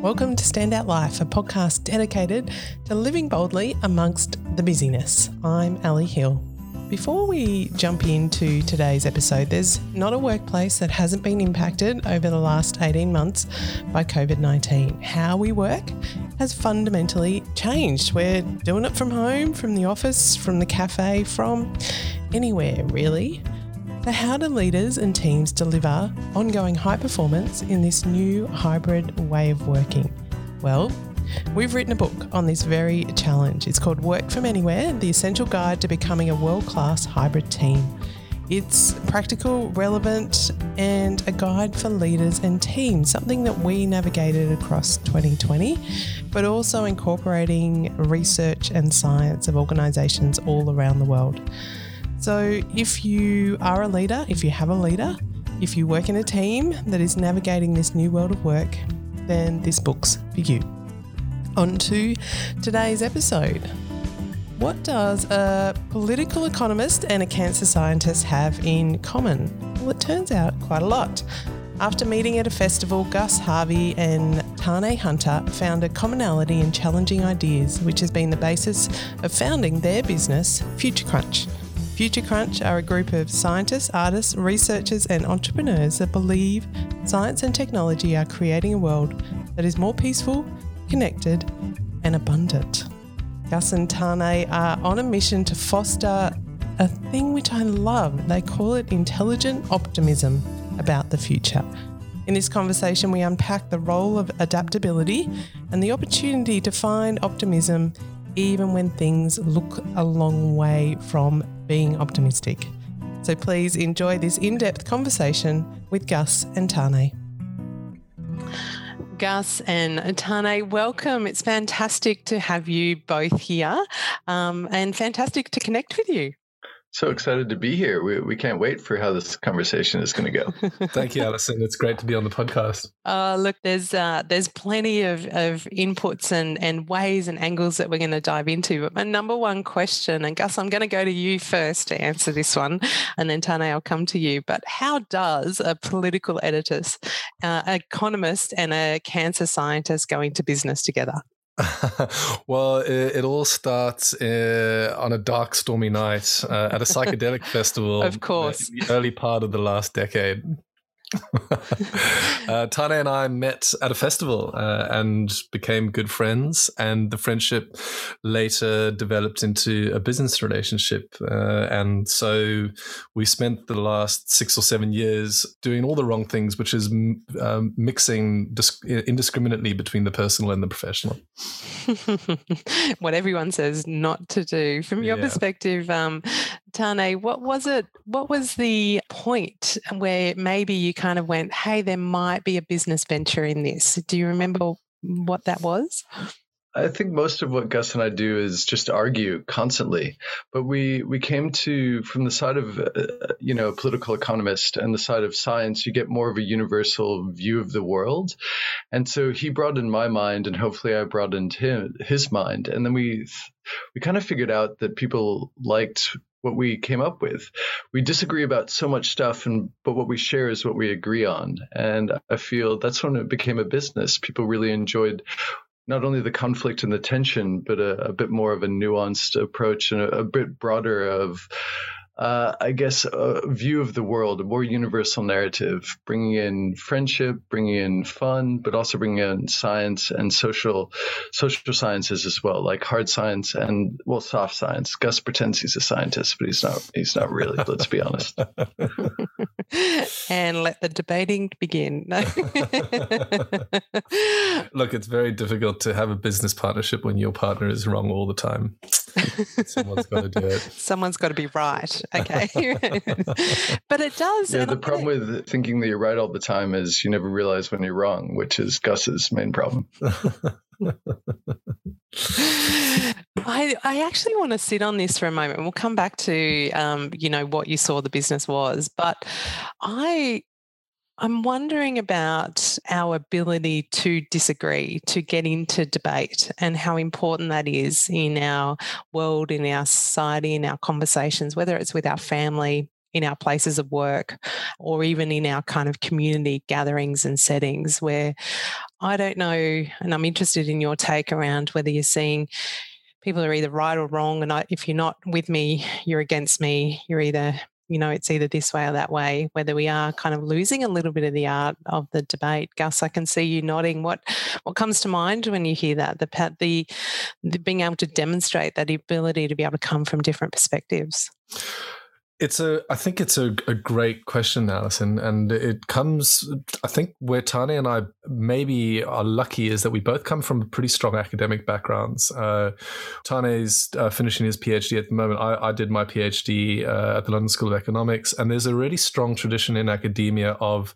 Welcome to Standout Life, a podcast dedicated to living boldly amongst the busyness. I'm Ali Hill. Before we jump into today's episode, there's not a workplace that hasn't been impacted over the last 18 months by COVID 19. How we work has fundamentally changed. We're doing it from home, from the office, from the cafe, from anywhere, really. So, how do leaders and teams deliver ongoing high performance in this new hybrid way of working? Well, we've written a book on this very challenge. It's called Work From Anywhere The Essential Guide to Becoming a World Class Hybrid Team. It's practical, relevant, and a guide for leaders and teams, something that we navigated across 2020, but also incorporating research and science of organisations all around the world. So, if you are a leader, if you have a leader, if you work in a team that is navigating this new world of work, then this book's for you. On to today's episode. What does a political economist and a cancer scientist have in common? Well, it turns out quite a lot. After meeting at a festival, Gus Hervey and Tane Hunter found a commonality in challenging ideas, which has been the basis of founding their business, Future Crunch. Future Crunch are a group of scientists, artists, researchers, and entrepreneurs that believe science and technology are creating a world that is more peaceful, connected, and abundant. Gus and Tane are on a mission to foster a thing which I love. They call it intelligent optimism about the future. In this conversation, we unpack the role of adaptability and the opportunity to find optimism even when things look a long way from being optimistic. So please enjoy this in depth conversation with Gus and Tane. Gus and Tane, welcome. It's fantastic to have you both here um, and fantastic to connect with you. So excited to be here. We, we can't wait for how this conversation is going to go. Thank you, Alison. It's great to be on the podcast. Uh, look, there's uh, there's plenty of, of inputs and, and ways and angles that we're going to dive into. But my number one question, and Gus, I'm going to go to you first to answer this one, and then Tane, I'll come to you. But how does a political editor, uh, economist, and a cancer scientist go into business together? well, it, it, all starts uh, on a dark, stormy night uh, at a psychedelic festival. Of course. The early part of the last decade. Uh, Tane and I met at a festival uh, and became good friends, and the friendship later developed into a business relationship. Uh, and so we spent the last six or seven years doing all the wrong things, which is um, mixing disc- indiscriminately between the personal and the professional. what everyone says not to do. From your yeah. perspective, um, Tane, what was it? What was the point where maybe you kind of went, hey, there might be a business venture in this? Do you remember what that was? I think most of what Gus and I do is just argue constantly, but we we came to from the side of uh, you know a political economist and the side of science, you get more of a universal view of the world, and so he brought in my mind, and hopefully I brought into him, his mind, and then we we kind of figured out that people liked what we came up with. We disagree about so much stuff, and but what we share is what we agree on. And I feel that's when it became a business. People really enjoyed not only the conflict and the tension, but a, a bit more of a nuanced approach and a, a bit broader of uh, I guess, a view of the world, a more universal narrative, bringing in friendship, bringing in fun, but also bringing in science and social social sciences as well, like hard science and well, soft science. Gus pretends he's a scientist, but he's not. He's not really. let's be honest. and let the debating begin. Look, it's very difficult to have a business partnership when your partner is wrong all the time. Someone's got to do it. Someone's got to be right. Okay. but it does. Yeah, the problem with thinking that you're right all the time is you never realize when you're wrong, which is Gus's main problem. I, I actually want to sit on this for a moment. We'll come back to um, you know what you saw the business was, but I I'm wondering about our ability to disagree, to get into debate, and how important that is in our world, in our society, in our conversations, whether it's with our family, in our places of work, or even in our kind of community gatherings and settings where I don't know, and I'm interested in your take around whether you're seeing people are either right or wrong. And I, if you're not with me, you're against me. You're either, you know, it's either this way or that way, whether we are kind of losing a little bit of the art of the debate. Gus, I can see you nodding. What what comes to mind when you hear that? The, the, the being able to demonstrate that ability to be able to come from different perspectives. It's a, I think it's a, a great question, Alison, and it comes. I think where Tane and I maybe are lucky is that we both come from pretty strong academic backgrounds. Uh, Tane's uh, finishing his PhD at the moment. I, I did my PhD uh, at the London School of Economics, and there's a really strong tradition in academia of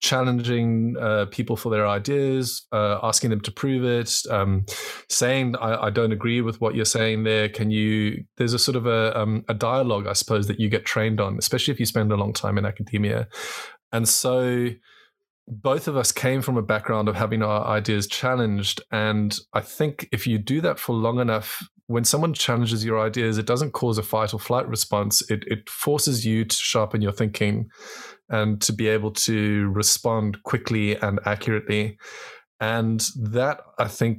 challenging uh, people for their ideas, uh, asking them to prove it, um, saying I, I, don't agree with what you're saying there. Can you? There's a sort of a, um, a dialogue, I suppose, that you get trained on, especially if you spend a long time in academia, and so. Both of us came from a background of having our ideas challenged. And I think if you do that for long enough, when someone challenges your ideas, it doesn't cause a fight or flight response. It, it forces you to sharpen your thinking and to be able to respond quickly and accurately. And that, I think,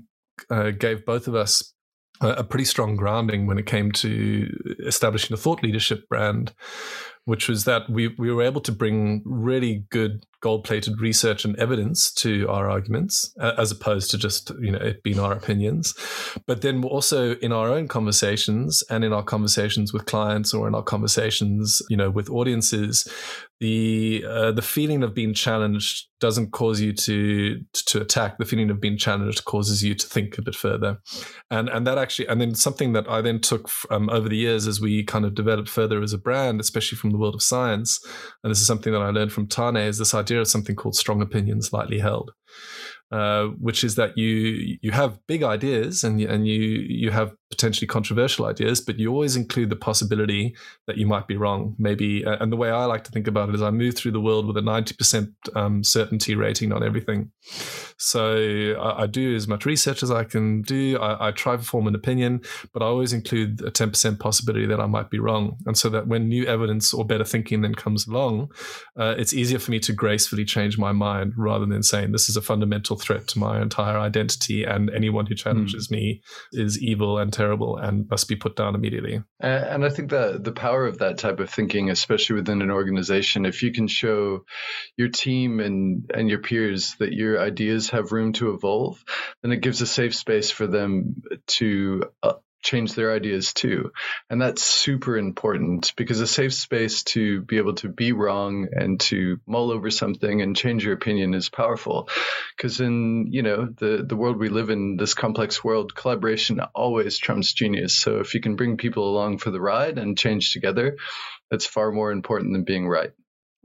uh, gave both of us a, a pretty strong grounding when it came to establishing a thought leadership brand, which was that we, we were able to bring really good gold plated research and evidence to our arguments as opposed to just you know it being our opinions. But then also in our own conversations and in our conversations with clients or in our conversations you know with audiences the uh, the feeling of being challenged doesn't cause you to to attack. The feeling of being challenged causes you to think a bit further. And and that actually and then something that i then took um, over the years as we kind of developed further as a brand especially from the world of science and this is something that i learned from tane is this idea of something called strong opinions lightly held uh, which is that you you have big ideas and and you you have potentially controversial ideas, but you always include the possibility that you might be wrong. Maybe, uh, and the way I like to think about it is, I move through the world with a ninety percent um, certainty rating on everything. So I, I, do as much research as I can do. I, I, try to form an opinion, but I always include a ten percent possibility that I might be wrong. And so that when new evidence or better thinking then comes along, uh, it's easier for me to gracefully change my mind rather than saying this is a fundamental threat to my entire identity, and anyone who challenges mm. me is evil and terrible and must be put down immediately. And I think that the power of that type of thinking, especially within an organization, if you can show your team and, and your peers that your ideas have room to evolve, then it gives a safe space for them to uh, change their ideas too. And that's super important because a safe space to be able to be wrong and to mull over something and change your opinion is powerful. Because in, you know, the, the world we live in, this complex world, collaboration always trumps genius. So if you can bring people along for the ride and change together, that's far more important than being right.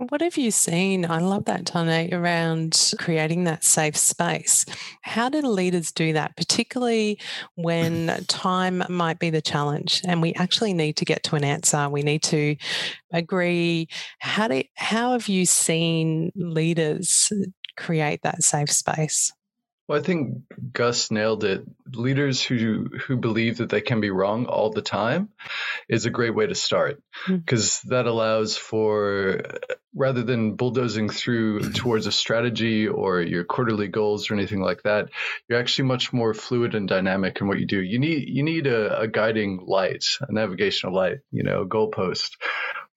What have you seen? I love that, Tane, around creating that safe space. How do leaders do that, particularly when time might be the challenge and we actually need to get to an answer? We need to agree. How, do, how have you seen leaders create that safe space? Well, I think Gus nailed it. Leaders who who believe that they can be wrong all the time is a great way to start because hmm. mm. that allows for rather than bulldozing through towards a strategy or your quarterly goals or anything like that, you're actually much more fluid and dynamic in what you do. You need you need a, a guiding light, a navigational light, you know, a goalpost.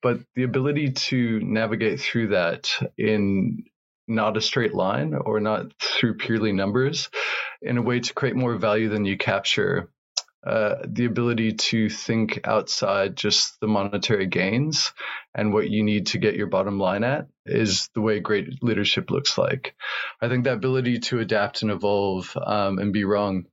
But the ability to navigate through that in not a straight line or not through purely numbers in a way to create more value than you capture. Uh, the ability to think outside just the monetary gains and what you need to get your bottom line at is the way great leadership looks like. I think that ability to adapt and evolve um, and be wrong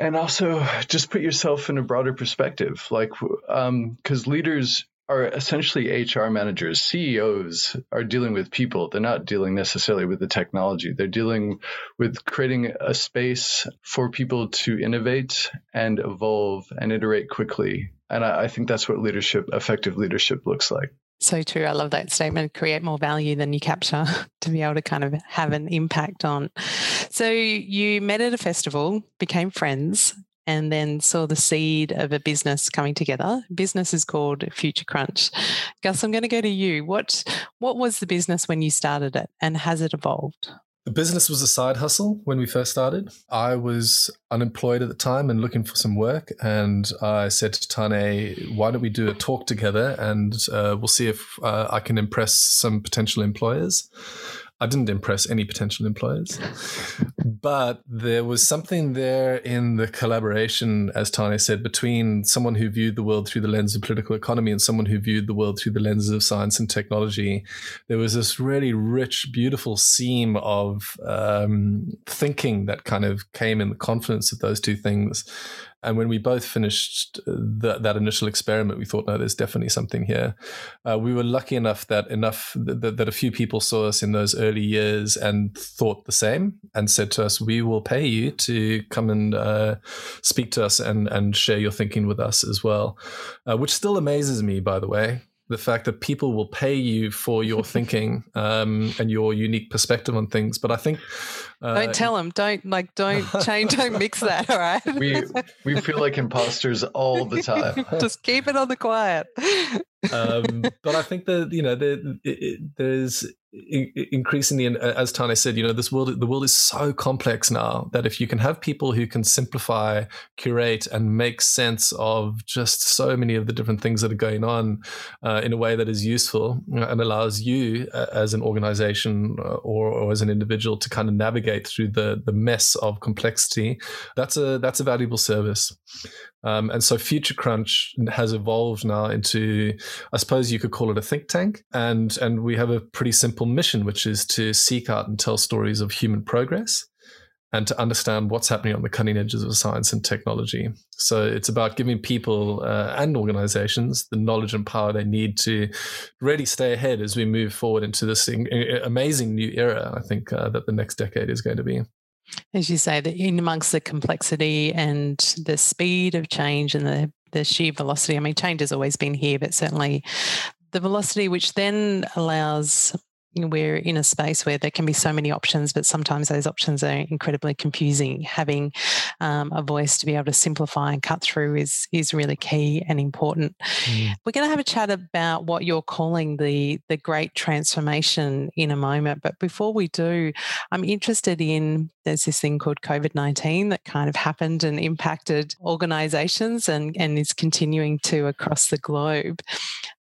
and also just put yourself in a broader perspective like because um, leaders are essentially HR managers. CEOs are dealing with people. They're not dealing necessarily with the technology. They're dealing with creating a space for people to innovate and evolve and iterate quickly. And I, I think that's what leadership, effective leadership looks like. So true. I love that statement. Create more value than you capture to be able to kind of have an impact on. So you met at a festival, became friends, and then saw the seed of a business coming together. Business is called Future Crunch. Gus, I'm going to go to you. What what was the business when you started it, and has it evolved? The business was a side hustle when we first started. I was unemployed at the time and looking for some work. And I said to Tane, why don't we do a talk together and uh, we'll see if uh, I can impress some potential employers. I didn't impress any potential employers, but there was something there in the collaboration, as Tane said, between someone who viewed the world through the lens of political economy and someone who viewed the world through the lenses of science and technology. There was this really rich, beautiful seam of um, thinking that kind of came in the confluence of those two things. And when we both finished uh, that, that initial experiment, we thought, no, there's definitely something here. Uh, we were lucky enough that enough that, that a few people saw us in those early years and thought the same, and said to us, "We will pay you to come and uh, speak to us and and share your thinking with us as well," uh, which still amazes me, by the way the fact that people will pay you for your thinking um, and your unique perspective on things. But I think uh, don't tell them. Don't like. Don't change. don't mix that. All right. we we feel like imposters all the time. Just keep it on the quiet. um, but I think that you know there, it, there's increasingly, as Tane said, you know, this world, the world is so complex now that if you can have people who can simplify, curate, and make sense of just so many of the different things that are going on uh, in a way that is useful and allows you uh, as an organization uh, or, or, as an individual to kind of navigate through the the mess of complexity, that's a that's a valuable service. Um, and so Future Crunch has evolved now into, I suppose you could call it a think tank. And, and we have a pretty simple mission, which is to seek out and tell stories of human progress and to understand what's happening on the cutting edges of science and technology. So it's about giving people uh, and organizations the knowledge and power they need to really stay ahead as we move forward into this amazing new era, I think, uh, that the next decade is going to be as you say, that in amongst the complexity and the speed of change and the the sheer velocity. I mean, change has always been here, but certainly the velocity, which then allows we're in a space where there can be so many options, but sometimes those options are incredibly confusing. Having um, a voice to be able to simplify and cut through is is really key and important. Mm. We're going to have a chat about what you're calling the the great transformation in a moment, but before we do, I'm interested in there's this thing called COVID nineteen that kind of happened and impacted organisations and and is continuing to across the globe.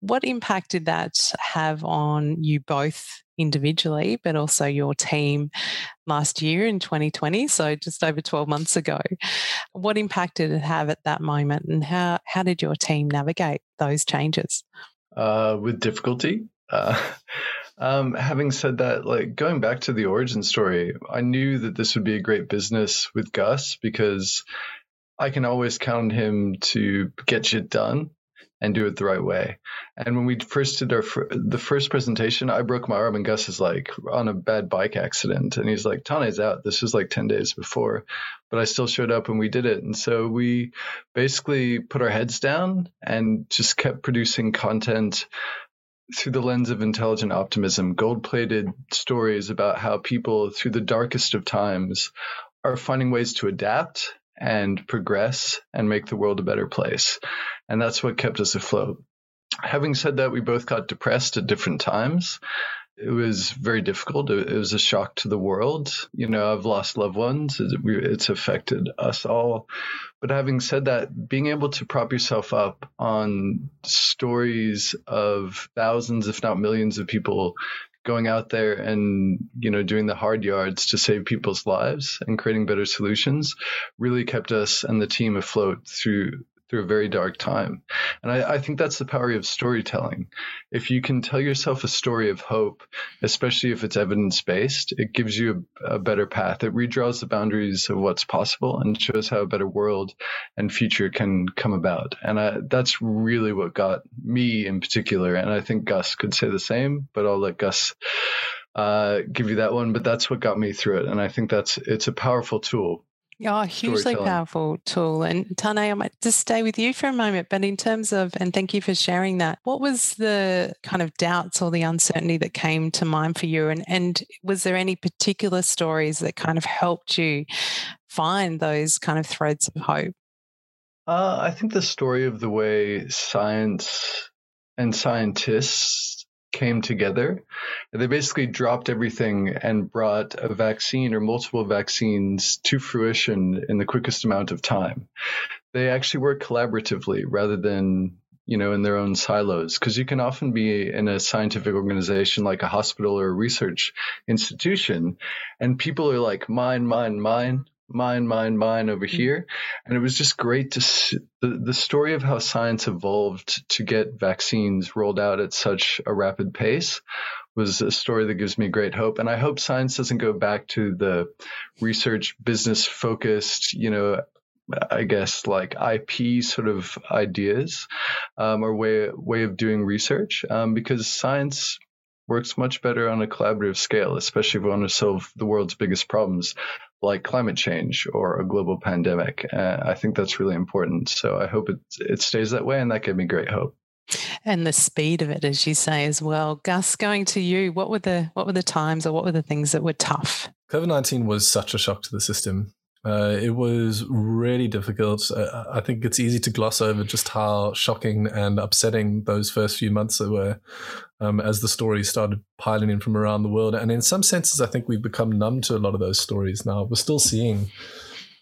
What impact did that have on you both individually, but also your team last year in 2020? So just over 12 months ago. What impact did it have at that moment, and how, how did your team navigate those changes? Uh, with difficulty. Uh, um, having said that, like going back to the origin story, I knew that this would be a great business with Gus because I can always count on him to get shit done and do it the right way. And when we first did our the first presentation, I broke my arm and Gus is like on a bad bike accident, and he's like, "Tane's out." This was like ten days before, but I still showed up and we did it. And so we basically put our heads down and just kept producing content through the lens of intelligent optimism, gold plated stories about how people, through the darkest of times, are finding ways to adapt and progress and make the world a better place. And that's what kept us afloat. Having said that, we both got depressed at different times. It was very difficult. It was a shock to the world. You know, I've lost loved ones. It's affected us all. But having said that, being able to prop yourself up on stories of thousands, if not millions of people going out there and you know doing the hard yards to save people's lives and creating better solutions really kept us and the team afloat through through a very dark time. And I, I, think that's the power of storytelling. If you can tell yourself a story of hope, especially if it's evidence based, it gives you a, a, better path. It redraws the boundaries of what's possible and shows how a better world and future can come about. And I, that's really what got me in particular. And I think Gus could say the same, but I'll let Gus uh, give you that one. But that's what got me through it. And I think that's it's a powerful tool yeah, hugely powerful tool. And Tane, I might just stay with you for a moment. But in terms of, and thank you for sharing that, what was the kind of doubts or the uncertainty that came to mind for you? And, and was there any particular stories that kind of helped you find those kind of threads of hope? Uh, I think the story of the way science and scientists came together. They basically dropped everything and brought a vaccine or multiple vaccines to fruition in the quickest amount of time. They actually work collaboratively rather than you know in their own silos because you can often be in a scientific organization like a hospital or a research institution and people are like mine mine mine mine, mine, mine over mm-hmm. here. And it was just great to see the, the story of how science evolved to get vaccines rolled out at such a rapid pace was a story that gives me great hope. And I hope science doesn't go back to the research business focused, you know, I guess like IP sort of ideas um, or way way of doing research um, because science works much better on a collaborative scale, especially if we want to solve the world's biggest problems like climate change or a global pandemic. Uh, I think that's really important. So I hope it, it stays that way, and that gave me great hope. And the speed of it, as you say as well. Gus, going to you, what were the what were the times or what were the things that were tough? COVID nineteen was such a shock to the system. Uh, it was really difficult. Uh, I think it's easy to gloss over just how shocking and upsetting those first few months were um, as the stories started piling in from around the world. And in some senses, I think we've become numb to a lot of those stories now. We're still seeing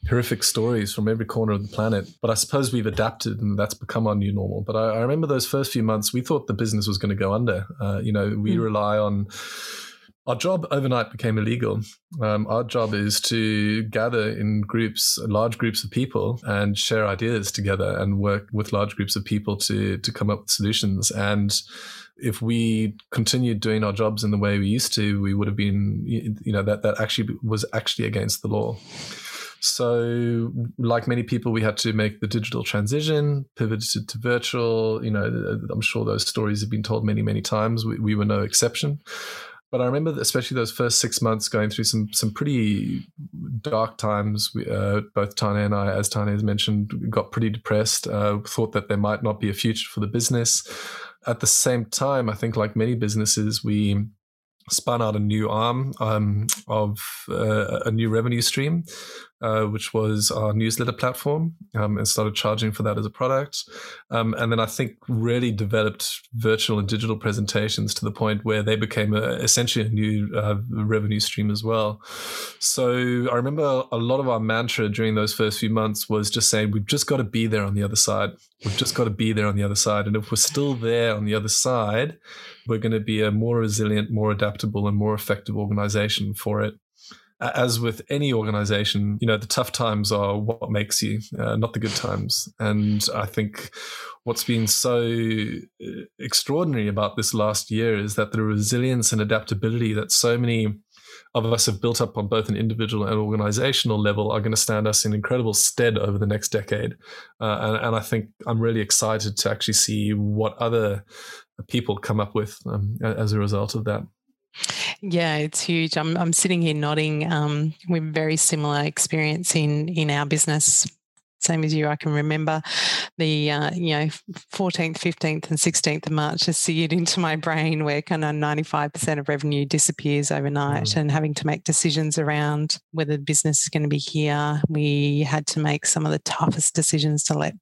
horrific stories from every corner of the planet. But I suppose we've adapted and that's become our new normal. But I, I remember those first few months, we thought the business was going to go under. Uh, you know, we mm. rely on our job overnight became illegal. Um, our job is to gather in groups, large groups of people, and share ideas together and work with large groups of people to to come up with solutions. And if we continued doing our jobs in the way we used to, we would have been, you know, that that actually was actually against the law. So, like many people, we had to make the digital transition, pivoted to virtual. You know, I'm sure those stories have been told many, many times. We, we were no exception. But I remember, especially those first six months, going through some some pretty dark times. We, uh, both Tane and I, as Tane has mentioned, got pretty depressed. Uh, thought that there might not be a future for the business. At the same time, I think, like many businesses, we spun out a new arm um, of uh, a new revenue stream, uh, which was our newsletter platform, um, and started charging for that as a product. Um, and then I think really developed virtual and digital presentations to the point where they became a, essentially a new uh, revenue stream as well. So I remember a lot of our mantra during those first few months was just saying, we've just got to be there on the other side. We've just got to be there on the other side. And if we're still there on the other side, we're going to be a more resilient, more adaptable, and more effective organization for it. As with any organization, you know, the tough times are what makes you, uh, not the good times. And I think what's been so uh, extraordinary about this last year is that the resilience and adaptability that so many of us have built up on both an individual and organizational level are going to stand us in incredible stead over the next decade. Uh, and, and, I think I'm really excited to actually see what other people come up with um, as a result of that. Yeah, it's huge. I'm I'm sitting here nodding. Um, we're very similar experience in in our business. Same as you, I can remember the uh, you know 14th, 15th, and 16th of March just seared into my brain where kind of 95% of revenue disappears overnight, mm. and having to make decisions around whether the business is going to be here. We had to make some of the toughest decisions to let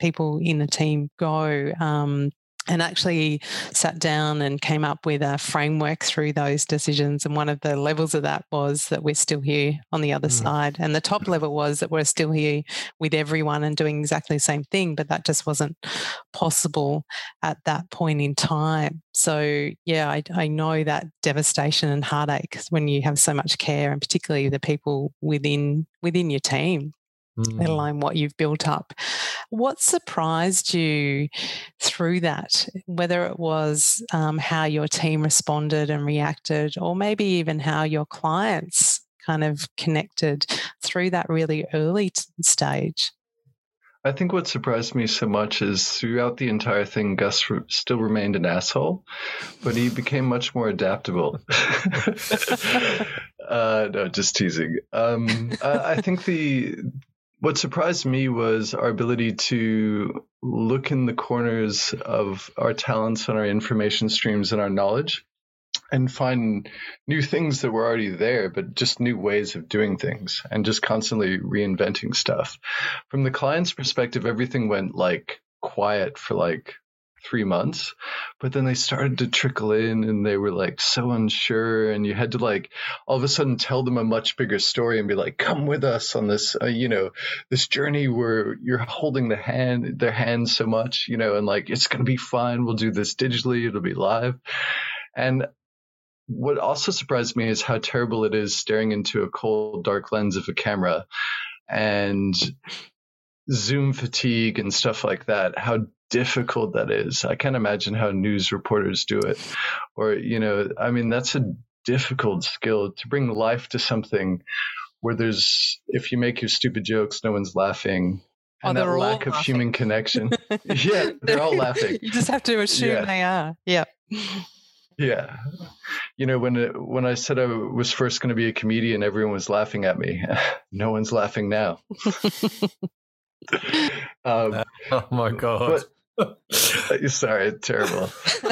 people in the team go. Um, and actually sat down and came up with a framework through those decisions. And one of the levels of that was that we're still here on the other mm. side. And the top level was that we're still here with everyone and doing exactly the same thing, but that just wasn't possible at that point in time. So, yeah, I, I know that devastation and heartache when you have so much care, and particularly the people within within your team mm. let alone what you've built up. What surprised you through that, whether it was um, how your team responded and reacted, or maybe even how your clients kind of connected through that really early t- stage? I think what surprised me so much is throughout the entire thing, Gus re- still remained an asshole, but he became much more adaptable. uh, no, just teasing. Um, I, I think the what surprised me was our ability to look in the corners of our talents and our information streams and our knowledge and find new things that were already there, but just new ways of doing things and just constantly reinventing stuff. From the client's perspective, everything went like quiet for like three months, but then they started to trickle in and they were like so unsure. And you had to like all of a sudden tell them a much bigger story and be like, come with us on this, uh, you know, this journey where you're holding the hand, their hands so much, you know, and like, it's going to be fine. We'll do this digitally. It'll be live. And what also surprised me is how terrible it is staring into a cold, dark lens of a camera and Zoom fatigue and stuff like that, how difficult that is. I can't imagine how news reporters do it. Or, you know, I mean, that's a difficult skill to bring life to something where there's, if you make your stupid jokes, no one's laughing. Oh, and oh, that lack of human connection. yeah, they're all laughing. You just have to assume yeah. they are. Yeah. Yeah, you know when when I said I was first going to be a comedian, everyone was laughing at me. no one's laughing now. um, oh my god! But, sorry, terrible.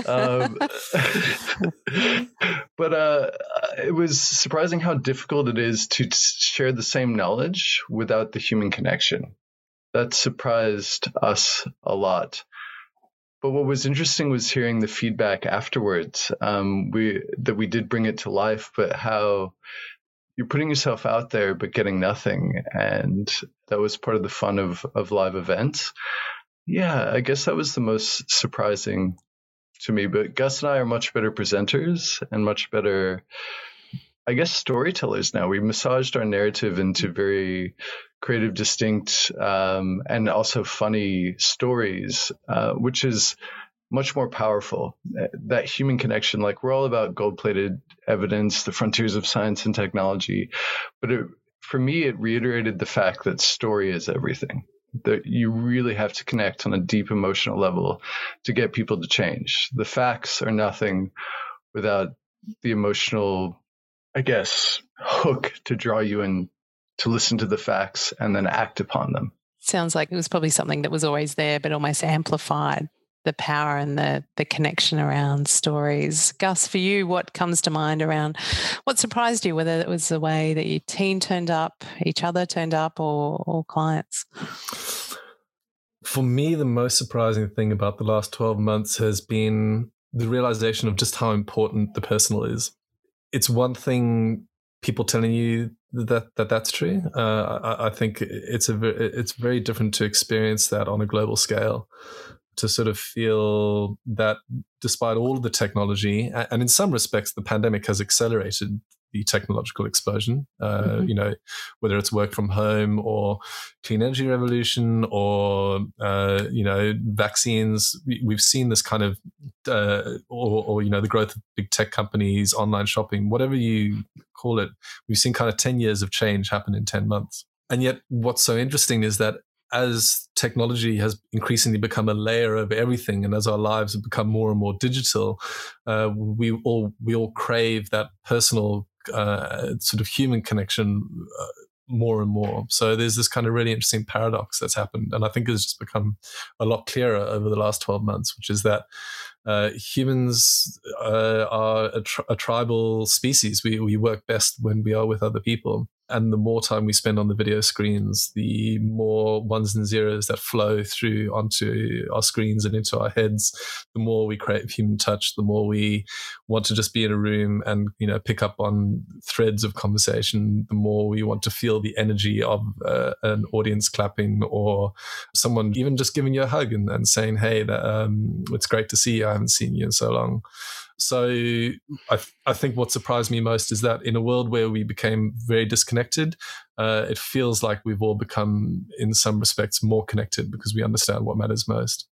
Um, but uh, it was surprising how difficult it is to share the same knowledge without the human connection. That surprised us a lot. But what was interesting was hearing the feedback afterwards. Um, we that we did bring it to life, but how you're putting yourself out there but getting nothing, and that was part of the fun of of live events. Yeah, I guess that was the most surprising to me. But Gus and I are much better presenters and much better, I guess, storytellers now. We massaged our narrative into very creative, distinct, um, and also funny stories, uh, which is much more powerful. That human connection, like we're all about gold plated evidence, the frontiers of science and technology. But it, for me, it reiterated the fact that story is everything. That you really have to connect on a deep emotional level to get people to change. The facts are nothing without the emotional, I guess, hook to draw you in to listen to the facts and then act upon them. Sounds like it was probably something that was always there, but almost amplified the power and the the connection around stories. Gus, for you, what comes to mind around what surprised you, whether it was the way that your team turned up, each other turned up, or, clients? For me, the most surprising thing about the last 12 months has been the realization of just how important the personal is. It's one thing people telling you that that that's true. Uh, I, I, think it's a it's very different to experience that on a global scale. To sort of feel that despite all the technology, and in some respects, the pandemic has accelerated the technological explosion. Uh, mm-hmm. You know, whether it's work from home or clean energy revolution or uh, you know vaccines. We've seen this kind of, uh, or, or, you know, the growth of big tech companies, online shopping, whatever you call it. We've seen kind of ten years of change happen in ten months. And yet, what's so interesting is that as technology has increasingly become a layer of everything, and as our lives have become more and more digital, uh, we all we all crave that personal uh, sort of human connection uh, more and more. So there's this kind of really interesting paradox that's happened, and I think it's just become a lot clearer over the last 12 months, which is that uh, humans uh, are a, a, tribal species. We we work best when we are with other people, and the more time we spend on the video screens, the more ones and zeros that flow through onto our screens and into our heads, the more we create human touch, the more we want to just be in a room and you know pick up on threads of conversation, the more we want to feel the energy of uh, an audience clapping or someone even just giving you a hug and, and saying, "Hey, that, um, it's great to see you. I haven't seen you in so long." So I, I think what surprised me most is that in a world where we became very disconnected, uh, it feels like we've all become, in some respects, more connected because we understand what matters most.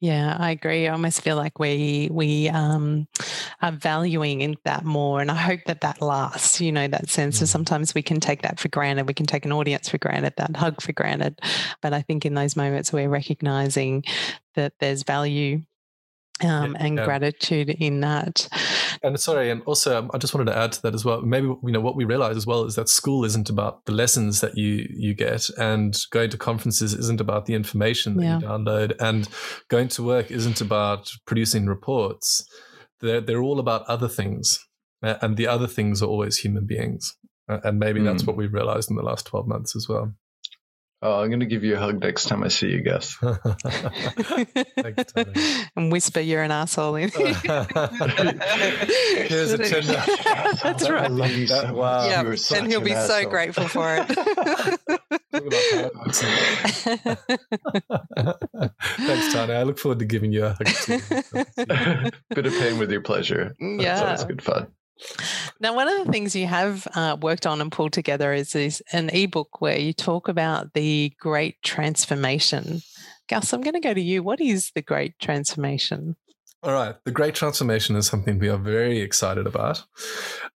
Yeah, I agree. I almost feel like we we um, are valuing in that more, and I hope that that lasts. You know, that sense. Mm. sometimes we can take that for granted. We can take an audience for granted, that hug for granted. But I think in those moments we're recognizing that there's value um, and yeah. gratitude in that. And sorry, and also um, I just wanted to add to that as well. Maybe you know what we realize as well is that school isn't about the lessons that you you get, and going to conferences isn't about the information that yeah. you download, and going to work isn't about producing reports. They're they're all about other things, and the other things are always human beings. And maybe mm. that's what we've realized in the last twelve months as well. Oh, I'm going to give you a hug next time I see you, Gus. and whisper you're an asshole in. Here's a tender. That's right. I love you so wow. Yeah, and he'll be asshole. so grateful for it. Thanks, Tane. I look forward to giving you a hug. Too. Bit of pain with your pleasure. That's Yeah. always good fun. Now, one of the things you have uh, worked on and pulled together is, is an ebook where you talk about the great transformation. Gus, I'm going to go to you. What is the great transformation? All right. The Great Transformation is something we are very excited about.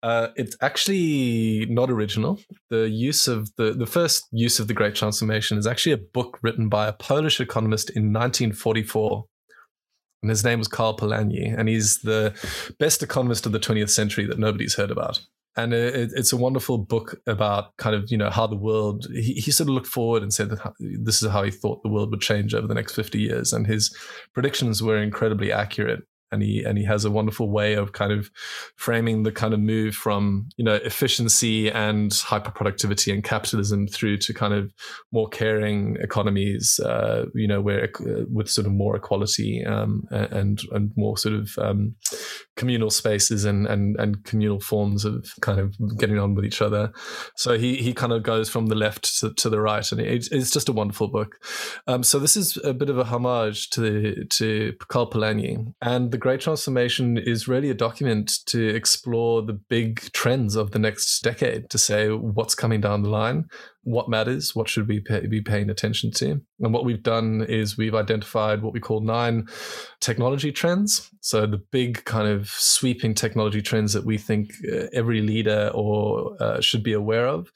Uh, it's actually not original. The use of the, the first use of the Great Transformation is actually a book written by a Polish economist in 1944. And his name was Karl Polanyi. And he's the best economist of the 20th century that nobody's heard about. And it, it's a wonderful book about kind of, you know, how the world, he, he sort of looked forward and said that this is how he thought the world would change over the next 50 years. And his predictions were incredibly accurate and he and he has a wonderful way of kind of framing the kind of move from you know efficiency and hyper productivity and capitalism through to kind of more caring economies uh, you know where uh, with sort of more equality um, and and more sort of um, communal spaces and, and and communal forms of kind of getting on with each other. So he he kind of goes from the left to, to the right and it, it's just a wonderful book. Um, so this is a bit of a homage to to Karl Polanyi. And the Great Transformation is really a document to explore the big trends of the next decade, to say what's coming down the line, what matters, what should we pay, be paying attention to. And what we've done is we've identified what we call nine technology trends. So the big kind of sweeping technology trends that we think uh, every leader or uh, should be aware of,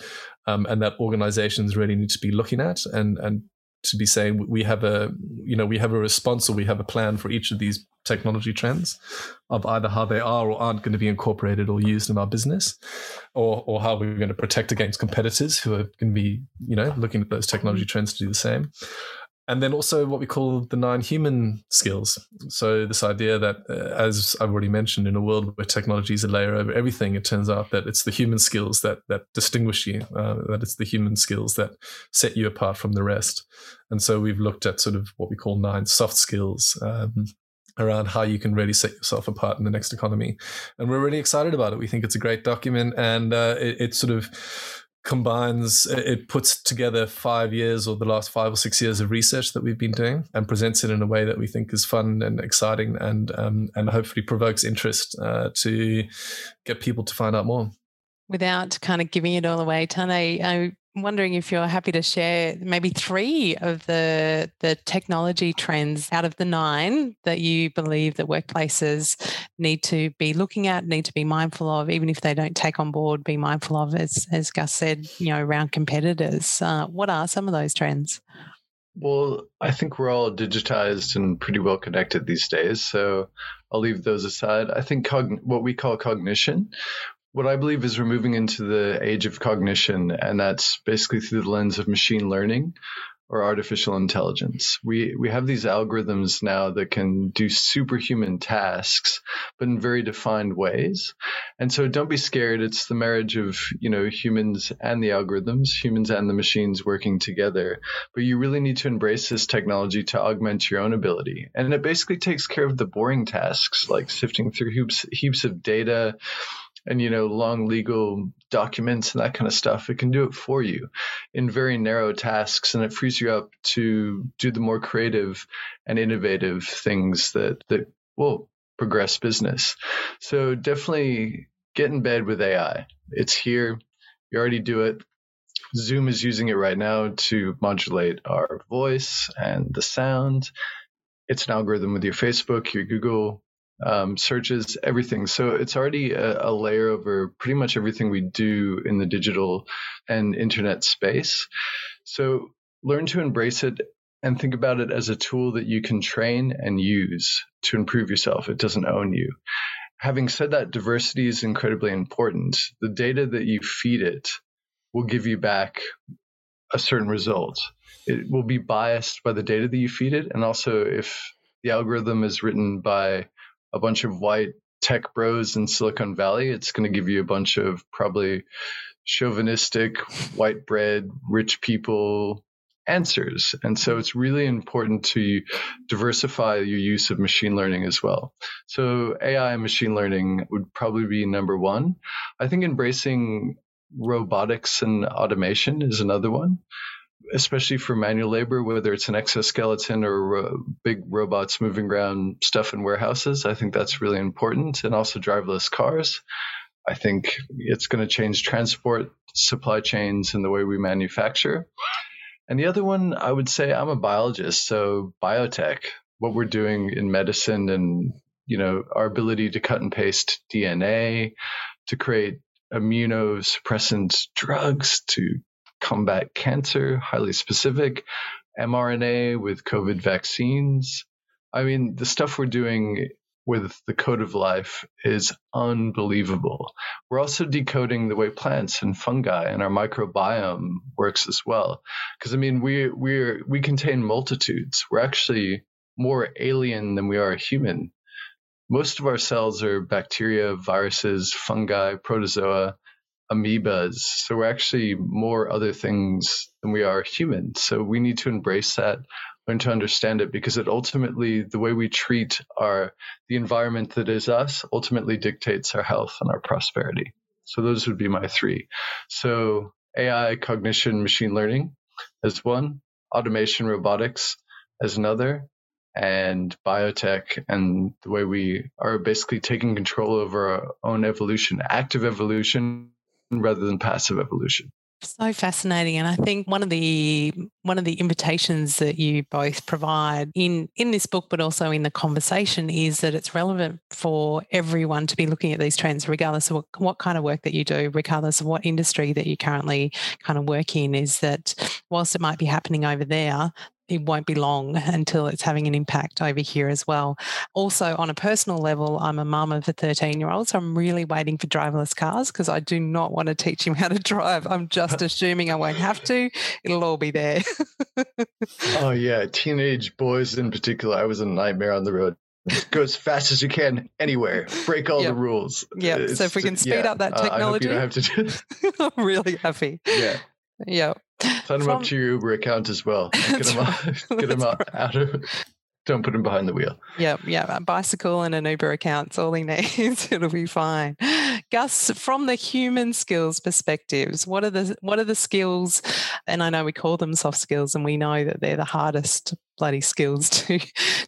um, and that organizations really need to be looking at and and to be saying we have a you know we have a response or we have a plan for each of these technology trends of either how they are or aren't going to be incorporated or used in our business or or how we're going to protect against competitors who are going to be you know looking at those technology trends to do the same and then also what we call the nine human skills. So this idea that, uh, as I've already mentioned, in a world where technology is a layer over everything, it turns out that it's the human skills that that distinguish you. Uh, that it's the human skills that set you apart from the rest. And so we've looked at sort of what we call nine soft skills. Um, around how you can really set yourself apart in the next economy. And we're really excited about it. We think it's a great document and uh, it, it sort of combines it puts together five years or the last five or six years of research that we've been doing and presents it in a way that we think is fun and exciting and um, and hopefully provokes interest uh, to get people to find out more Without kind of giving it all away, Tane, I'm wondering if you're happy to share maybe three of the the technology trends out of the nine that you believe that workplaces need to be looking at, need to be mindful of, even if they don't take on board, be mindful of, as as Gus said, you know, around competitors. Uh, what are some of those trends? Well, I think we're all digitized and pretty well connected these days, so I'll leave those aside. I think cogn- what we call cognition, what I believe is we're moving into the age of cognition, and that's basically through the lens of machine learning or artificial intelligence. We we have these algorithms now that can do superhuman tasks, but in very defined ways. And so don't be scared. It's the marriage of, you know, humans and the algorithms, humans and the machines working together. But you really need to embrace this technology to augment your own ability. And it basically takes care of the boring tasks like sifting through heaps heaps of data and you know long legal documents and that kind of stuff it can do it for you in very narrow tasks and it frees you up to do the more creative and innovative things that that will progress business. So definitely get in bed with ai it's here. You already do it. Zoom is using it right now to modulate our voice and the sound. It's an algorithm with your facebook your google um, searches, everything. So it's already a, a, layer over pretty much everything we do in the digital and internet space. So learn to embrace it and think about it as a tool that you can train and use to improve yourself. It doesn't own you. Having said that, diversity is incredibly important. The data that you feed it will give you back a certain result. It will be biased by the data that you feed it. And also, if the algorithm is written by a bunch of white tech bros in Silicon Valley, it's going to give you a bunch of probably chauvinistic, white bread, rich people, answers. And so it's really important to diversify your use of machine learning as well. So AI and machine learning would probably be number one. I think embracing robotics and automation is another one especially for manual labor, whether it's an exoskeleton or uh, big robots moving around stuff in warehouses. I think that's really important. And also driverless cars. I think it's going to change transport supply chains and the way we manufacture. And the other one, I would say I'm a biologist, so biotech, what we're doing in medicine and you know our ability to cut and paste DNA, to create immunosuppressant drugs, to combat cancer, highly specific, mRNA with COVID vaccines. I mean, the stuff we're doing with the code of life is unbelievable. We're also decoding the way plants and fungi and our microbiome works as well. Because I mean, we we we contain multitudes. We're actually more alien than we are human. Most of our cells are bacteria, viruses, fungi, protozoa, amoebas. So we're actually more other things than we are human. So we need to embrace that, learn to understand it, because it ultimately, the way we treat our the environment that is us, ultimately dictates our health and our prosperity. So those would be my three. So AI, cognition, machine learning as one, automation, robotics as another, and biotech and the way we are basically taking control over our own evolution, active evolution rather than passive evolution. So fascinating, and I think one of the one of the invitations that you both provide in in this book, but also in the conversation, is that it's relevant for everyone to be looking at these trends, regardless of what, what kind of work that you do, regardless of what industry that you currently kind of work in. Is that whilst it might be happening over there, it won't be long until it's having an impact over here as well. Also, on a personal level, I'm a mum of a 13 year old, so I'm really waiting for driverless cars because I do not want to teach him how to drive. I'm just assuming I won't have to, it'll all be there. oh, yeah. Teenage boys in particular, I was a nightmare on the road. Go as fast as you can anywhere. Break all yep. the rules. Yeah. So if we can speed yeah. up that technology, uh, I hope you don't have to. I'm really happy. Yeah. Yeah. Sign him up to your Uber account as well. Get him, out, get out, out of. Don't put him behind the wheel. Yeah, yeah. A bicycle and an Uber account's all he needs. It'll be fine. Gus, from the human skills perspectives, what are the what are the skills? And I know we call them soft skills, and we know that they're the hardest bloody skills to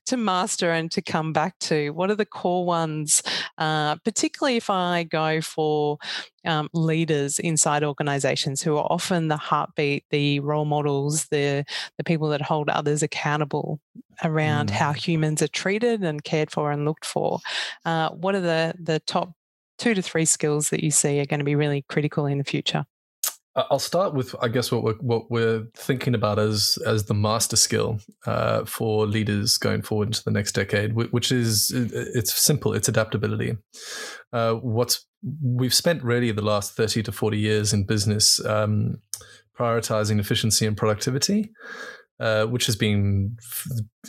to master and to come back to. What are the core ones, uh, particularly if I go for um, leaders inside organizations who are often the heartbeat, the role models, the the people that hold others accountable around mm. how humans are treated and cared for and looked for. Uh, what are the the top two to three skills that you see are going to be really critical in the future? I'll start with, I guess, what we're what we're thinking about as as the master skill uh, for leaders going forward into the next decade, which is it's simple, it's adaptability. Uh, what's we've spent really the last thirty to forty years in business um, prioritizing efficiency and productivity. Uh, which has been,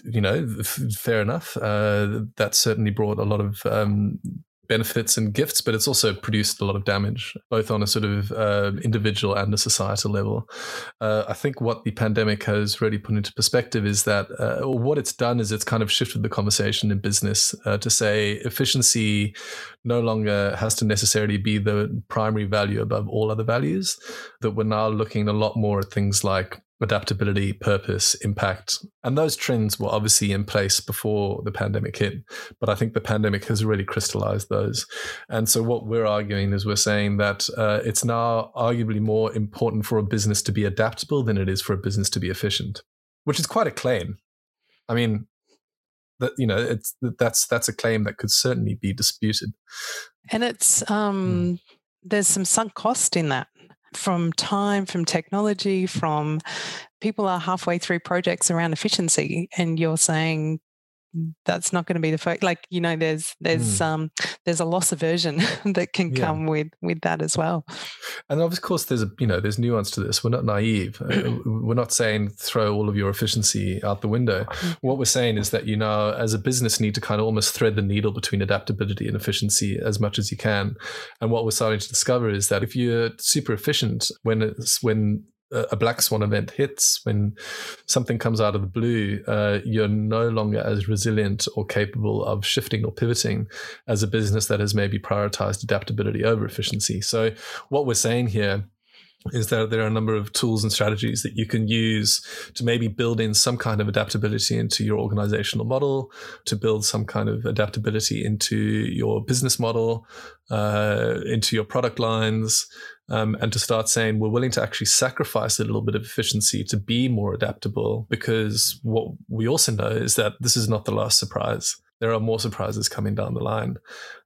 you know, fair enough. Uh, that certainly brought a lot of um, benefits and gifts, but it's also produced a lot of damage, both on a sort of uh, individual and a societal level. Uh, I think what the pandemic has really put into perspective is that uh, what it's done is it's kind of shifted the conversation in business uh, to say efficiency no longer has to necessarily be the primary value above all other values, that we're now looking a lot more at things like adaptability, purpose, impact. And those trends were obviously in place before the pandemic hit. But I think the pandemic has really crystallized those. And so what we're arguing is we're saying that uh, it's now arguably more important for a business to be adaptable than it is for a business to be efficient, which is quite a claim. I mean, that you know, it's that's that's a claim that could certainly be disputed. And it's um, mm. there's some sunk cost in that from time, from technology, from people are halfway through projects around efficiency, and you're saying that's not going to be the focus. Like you know, there's there's mm. um there's a loss aversion that can yeah. come with with that as well. And of course, there's a you know there's nuance to this. We're not naive. Uh, we're not saying throw all of your efficiency out the window. Mm. What we're saying is that you know as a business need to kind of almost thread the needle between adaptability and efficiency as much as you can. And what we're starting to discover is that if you're super efficient when it's when a black swan event hits, when something comes out of the blue, uh, you're no longer as resilient or capable of shifting or pivoting as a business that has maybe prioritized adaptability over efficiency. So, what we're saying here is that there are a number of tools and strategies that you can use to maybe build in some kind of adaptability into your organizational model, to build some kind of adaptability into your business model, uh, into your product lines, um, and to start saying we're willing to actually sacrifice a little bit of efficiency to be more adaptable because what we also know is that this is not the last surprise there are more surprises coming down the line.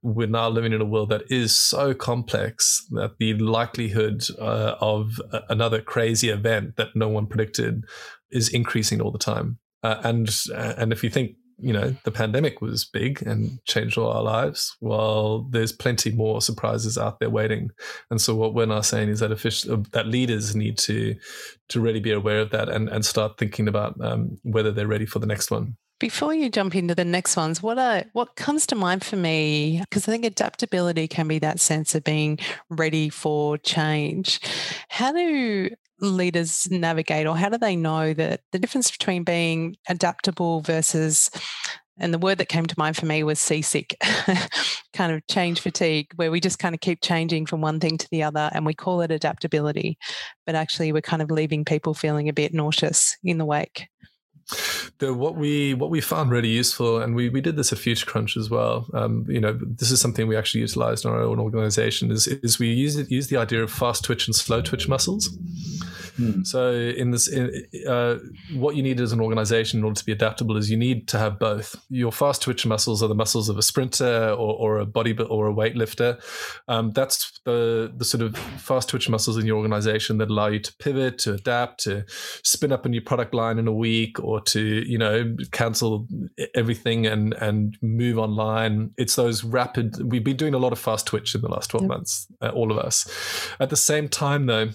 We're now living in a world that is so complex that the likelihood uh, of another crazy event that no one predicted is increasing all the time. Uh, and and if you think you know the pandemic was big and changed all our lives, While there's plenty more surprises out there waiting. And so what we're now saying is that official, that leaders need to to really be aware of that and and start thinking about um, whether they're ready for the next one. Before you jump into the next ones, what are, what comes to mind for me? Because I think adaptability can be that sense of being ready for change. How do leaders navigate, or how do they know that the difference between being adaptable versus and the word that came to mind for me was seasick, kind of change fatigue, where we just kind of keep changing from one thing to the other and we call it adaptability. But actually, we're kind of leaving people feeling a bit nauseous in the wake the what we what we found really useful, and we we did this at Future Crunch as well. Um, you know, this is something we actually utilized in our own organization. Is is we use it use the idea of fast twitch and slow twitch muscles. Hmm. So in this, in, uh, what you need as an organization in order to be adaptable is you need to have both. Your fast twitch muscles are the muscles of a sprinter or, or a body or a weightlifter. Um, that's the the sort of fast twitch muscles in your organization that allow you to pivot, to adapt, to spin up a new product line in a week, or to you know cancel everything and and move online. It's those rapid. We've been doing a lot of fast twitch in the last twelve yep. months, uh, all of us. At the same time, though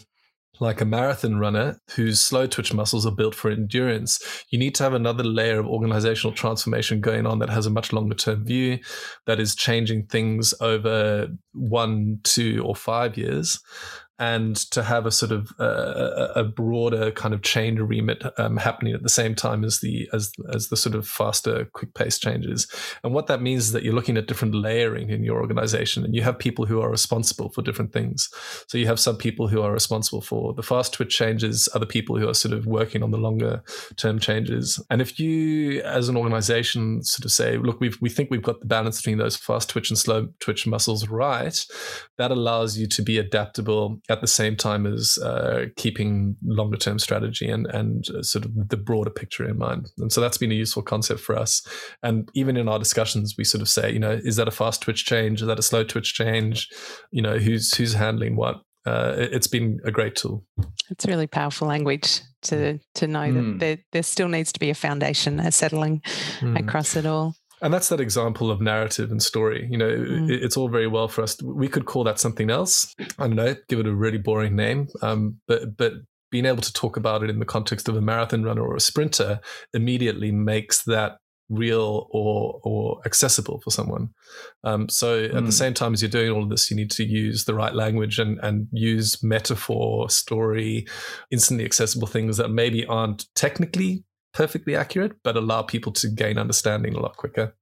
like a marathon runner whose slow twitch muscles are built for endurance, you need to have another layer of organizational transformation going on that has a much longer term view, that is changing things over one, two, or five years and to have a sort of uh, a broader kind of change remit um, happening at the same time as the as as the sort of faster, quick pace changes. And what that means is that you're looking at different layering in your organization, and you have people who are responsible for different things. So you have some people who are responsible for the fast twitch changes, other people who are sort of working on the longer term changes. And if you, as an organization, sort of say, look, we we think we've got the balance between those fast twitch and slow twitch muscles right, that allows you to be adaptable at the same time as uh, keeping longer term strategy and and uh, sort of the broader picture in mind. And so that's been a useful concept for us. And even in our discussions, we sort of say, you know, is that a fast twitch change? Is that a slow twitch change? You know, who's who's handling what? Uh, it, has been a great tool. It's really powerful language to to know mm. that hmm. there, there still needs to be a foundation, a settling mm. across it all. And that's that example of narrative and story. You know, mm. it, it's all very well for us. We could call that something else. I don't know, give it a really boring name. Um, but but being able to talk about it in the context of a marathon runner or a sprinter immediately makes that real or or accessible for someone. Um, so mm. at the mm. same time as you're doing all of this, you need to use the right language and and use metaphor, story, instantly accessible things that maybe aren't technically perfectly accurate, but allow people to gain understanding a lot quicker.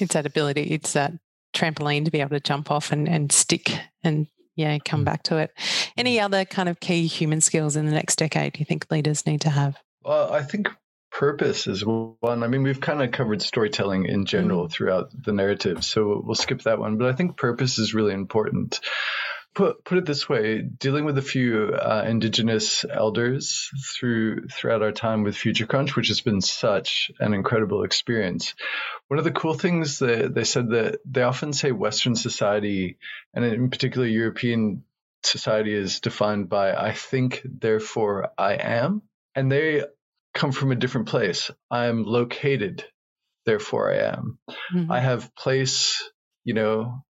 It's that ability, it's that trampoline to be able to jump off and, and stick and yeah, come mm. back to it. Any other kind of key human skills in the next decade you think leaders need to have? Well, I think purpose is one. I mean, we've kind of covered storytelling in general mm. throughout the narrative, so we'll skip that one. But I think purpose is really important put put it this way: dealing with a few uh, Indigenous elders through throughout our time with Future Crunch, which has been such an incredible experience. One of the cool things that they said that they often say Western society, and in particular European society, is defined by "I think, therefore I am," and they come from a different place. I'm located, therefore I am. Mm-hmm. I have place, you know,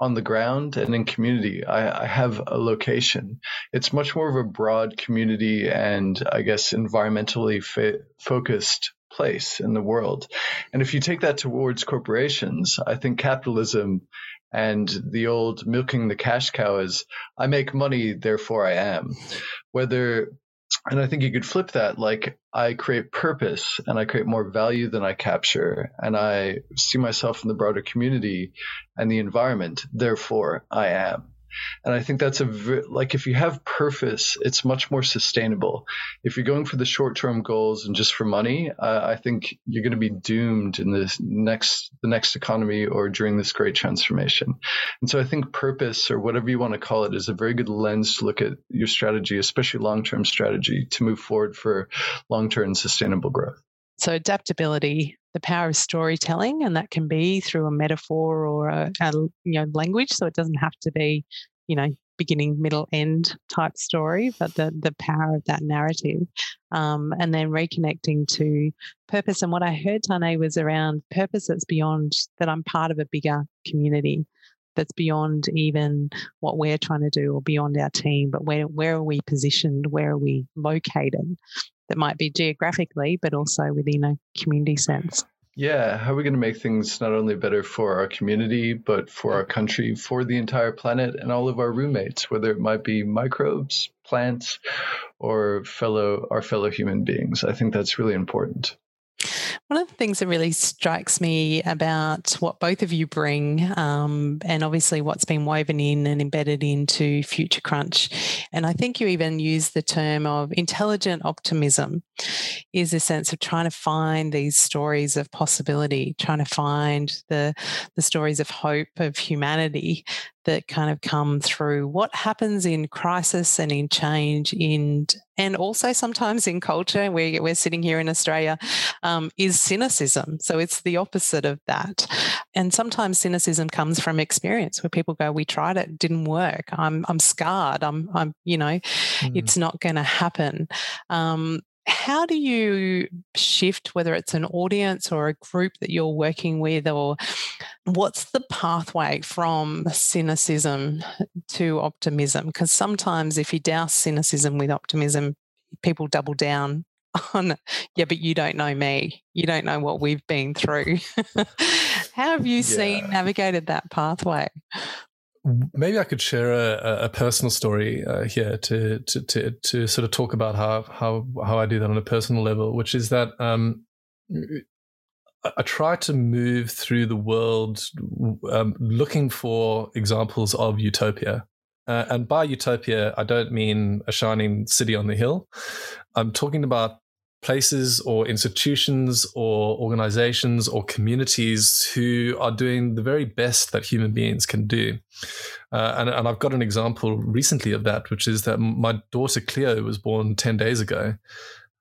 on the ground and in community. I, I, have a location. It's much more of a broad community and I guess environmentally fa- focused place in the world. And if you take that towards corporations, I think capitalism and the old milking the cash cow is I make money, therefore I am. Whether and I think you could flip that like I create purpose and I create more value than I capture, and I see myself in the broader community and the environment. Therefore, I am. And I think that's a like if you have purpose, it's much more sustainable. If you're going for the short term goals and just for money, I, I think you're going to be doomed in this next the next economy or during this great transformation. And so I think purpose or whatever you want to call it is a very good lens to look at your strategy, especially long term strategy, to move forward for long term sustainable growth. So adaptability the power of storytelling, and that can be through a metaphor or a, a you know language. So it doesn't have to be, you know, beginning, middle, end type story, but the the power of that narrative, um, and then reconnecting to purpose. And what I heard Tane was around purpose that's beyond that. I'm part of a bigger community that's beyond even what we're trying to do or beyond our team, but where where are we positioned? Where are we located? that might be geographically, but also within a community sense. Yeah, how are we going to make things not only better for our community, but for our country, for the entire planet, and all of our roommates, whether it might be microbes, plants, or fellow our fellow human beings? I think that's really important. One of the things that really strikes me about what both of you bring, um, and obviously what's been woven in and embedded into Future Crunch, and I think you even use the term of intelligent optimism, is a sense of trying to find these stories of possibility, trying to find the the stories of hope of humanity that kind of come through what happens in crisis and in change in and also sometimes in culture where we're sitting here in australia um, is cynicism. So it's the opposite of that. And sometimes cynicism comes from experience where people go we tried it didn't work. I'm i'm scarred. I'm i'm you know mm. it's not going to happen. Um, how do you shift whether it's an audience or a group that you're working with or what's the pathway from cynicism to optimism? Because sometimes if you douse cynicism with optimism people double down on yeah but you don't know me you don't know what we've been through how have you yeah. seen navigated that pathway maybe I could share a, a personal story uh, here to, to, to to sort of talk about how how how I do that on a personal level, which is that um, I try to move through the world um, looking for examples of utopia. Uh, and by utopia, I don't mean a shining city on the hill. I'm talking about places or institutions or organizations or communities who are doing the very best that human beings can do. Uh, and, and I've got an example recently of that, which is that my daughter Cleo was born 10 days ago.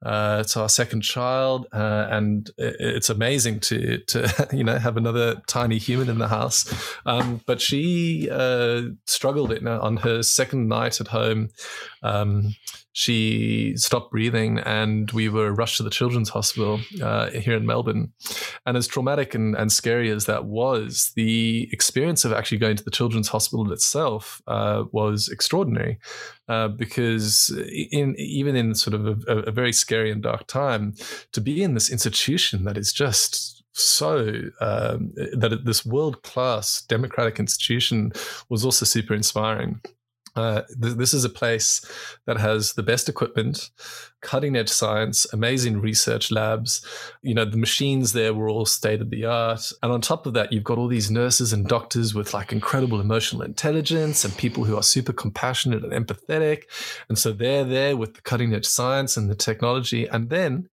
Uh, it's our second child, uh, and it's amazing to to you know have another tiny human in the house. Um, but she uh, struggled it on her second night at home. Um, she stopped breathing and we were rushed to the children's hospital uh, here in Melbourne. And as traumatic and, and, scary as that was, the experience of actually going to the children's hospital itself uh, was extraordinary uh, because in even in sort of a, a very scary and dark time, to be in this institution that is just so um, that this world class democratic institution was also super inspiring. Uh, th- this is a place that has the best equipment, cutting edge science, amazing research labs. You know, the machines there were all state of the art. And on top of that, you've got all these nurses and doctors with like incredible emotional intelligence and people who are super compassionate and empathetic. And so they're there with the cutting edge science and the technology. And then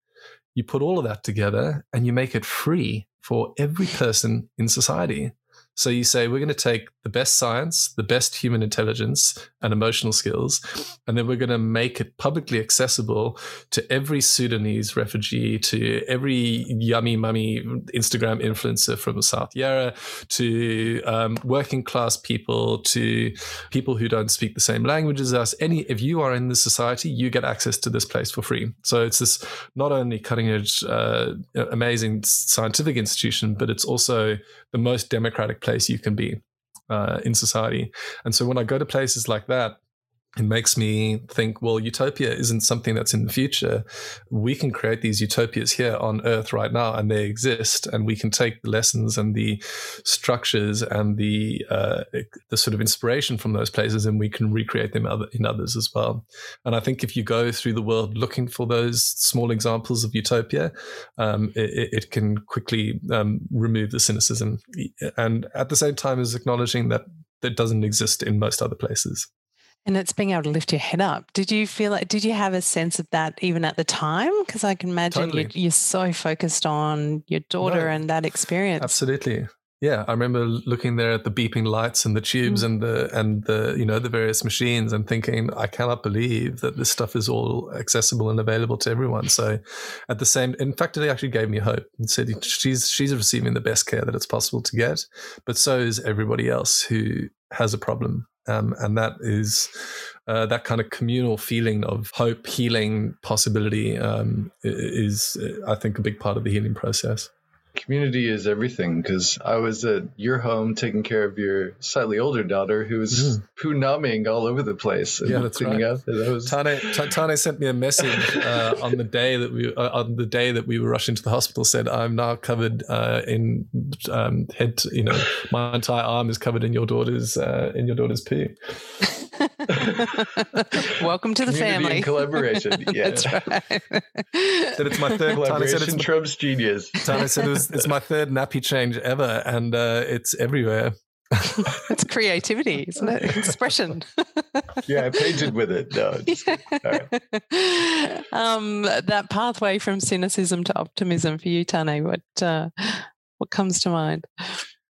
you put all of that together and you make it free for every person in society. So you say, we're going to take the best science, the best human intelligence and emotional skills, and then we're going to make it publicly accessible to every Sudanese refugee, to every yummy mummy Instagram influencer from South Yarra, to um, working class people, to people who don't speak the same language as us. Any, if you are in this society, you get access to this place for free. So it's this not only cutting edge, uh, amazing scientific institution, but it's also the most democratic place you can be uh, in society. And so when I go to places like that, it makes me think, well, utopia isn't something that's in the future. We can create these utopias here on Earth right now, and they exist. And we can take the lessons and the structures and the uh, the sort of inspiration from those places, and we can recreate them in others as well. And I think if you go through the world looking for those small examples of utopia, um, it, it, can quickly um, remove the cynicism, and at the same time as acknowledging that that doesn't exist in most other places. And it's being able to lift your head up. Did you feel like, did you have a sense of that even at the time? Because I can imagine totally. you're, you're, so focused on your daughter no, and that experience. Absolutely. Yeah, I remember looking there at the beeping lights and the tubes mm. and the and the you know the various machines and thinking I cannot believe that this stuff is all accessible and available to everyone. So, at the same, in fact, it actually gave me hope and said she's she's receiving the best care that it's possible to get, but so is everybody else who has a problem um, and that is uh, that kind of communal feeling of hope, healing, possibility um, is, I think, a big part of the healing process. Community is everything because I was at your home taking care of your slightly older daughter who was mm. poo numbing all over the place. yeah, that's right. Up. That was... Tane, Tane sent me a message uh, on the day that we uh, on the day that we were rushing to the hospital. Said I'm now covered uh, in um, head. You know, my entire arm is covered in your daughter's uh, in your daughter's poo. Welcome to the family. collaboration. Yeah. That's right. said it's my third collaboration. Said it's Trump's genius. Tane said it was, it's my third nappy change ever, and uh, it's everywhere. it's creativity, isn't it? Expression. yeah, I painted with it. No, right. um, that pathway from cynicism to optimism for you, Tane. What uh, what comes to mind?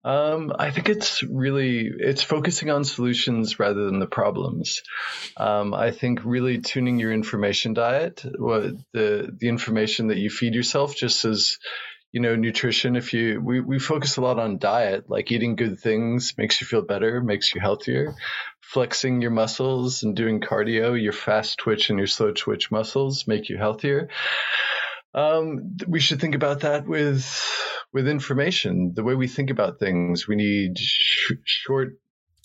Um, I think it's really it's focusing on solutions rather than the problems. Um, I think really tuning your information diet, the the information that you feed yourself, just as you know, nutrition. If you we we focus a lot on diet, like eating good things makes you feel better, makes you healthier. Flexing your muscles and doing cardio, your fast twitch and your slow twitch muscles make you healthier. Um, we should think about that with with information, the way we think about things. We need sh- short,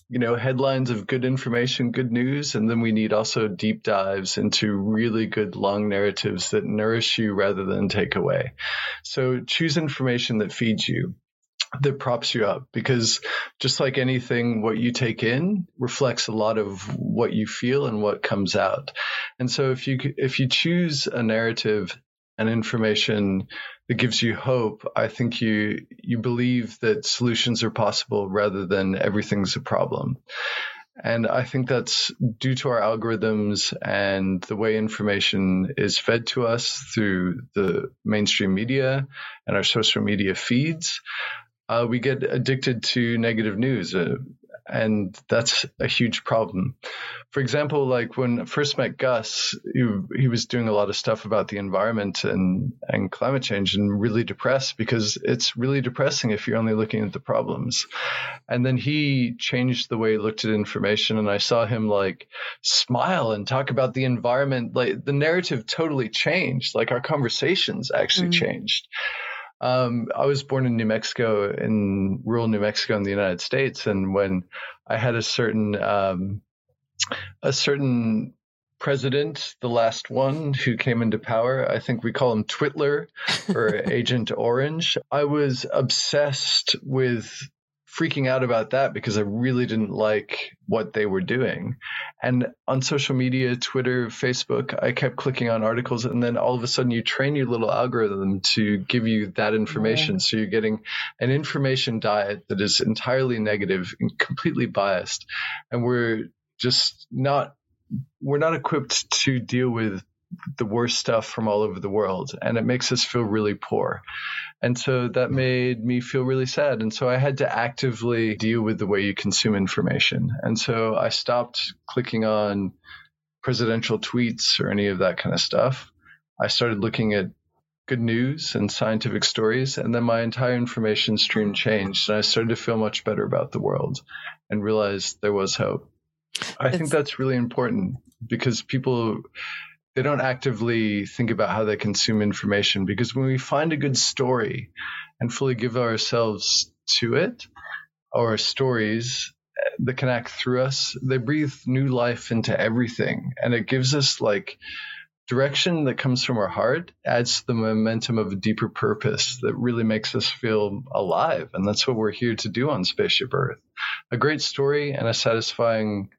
you know, headlines of good information, good news, and then we need also deep dives into really good long narratives that nourish you rather than take away. So choose information that feeds you that props you up because just like anything what you take in reflects a lot of what you feel and what comes out and so if you if you choose a narrative and information that gives you hope, I think you you believe that solutions are possible rather than everything's a problem. And I think that's due to our algorithms and the way information is fed to us through the mainstream media and our social media feeds. Uh, we get addicted to negative news. Uh, and that's a huge problem. For example, like when I first met Gus, he, he was doing a lot of stuff about the environment and, and climate change and really depressed because it's really depressing if you're only looking at the problems. And then he changed the way he looked at information and I saw him like smile and talk about the environment. Like the narrative totally changed. Like our conversations actually mm. changed. Um, I was born in New Mexico, in rural New Mexico in the United States, and when I had a certain um, a certain president, the last one who came into power, I think we call him Twitler or Agent Orange. I was obsessed with freaking out about that because I really didn't like what they were doing. And on social media, Twitter, Facebook, I kept clicking on articles and then all of a sudden you train your little algorithm to give you that information. Yeah. So you're getting an information diet that is entirely negative and completely biased. And we're just not we're not equipped to deal with the worst stuff from all over the world and it makes us feel really poor and so that mm. made me feel really sad. And so I had to actively deal with the way you consume information. And so I stopped clicking on presidential tweets or any of that kind of stuff. I started looking at good news and scientific stories. And then my entire information stream changed. And I started to feel much better about the world and realized there was hope. I it's- think that's really important because people they don't actively think about how they consume information because when we find a good story and fully give ourselves to it or stories eh, that can act through us, they breathe new life into everything. And it gives us like direction that comes from our heart, adds the momentum of a deeper purpose that really makes us feel alive. And that's what we're here to do on Spaceship Earth. A great story and a satisfying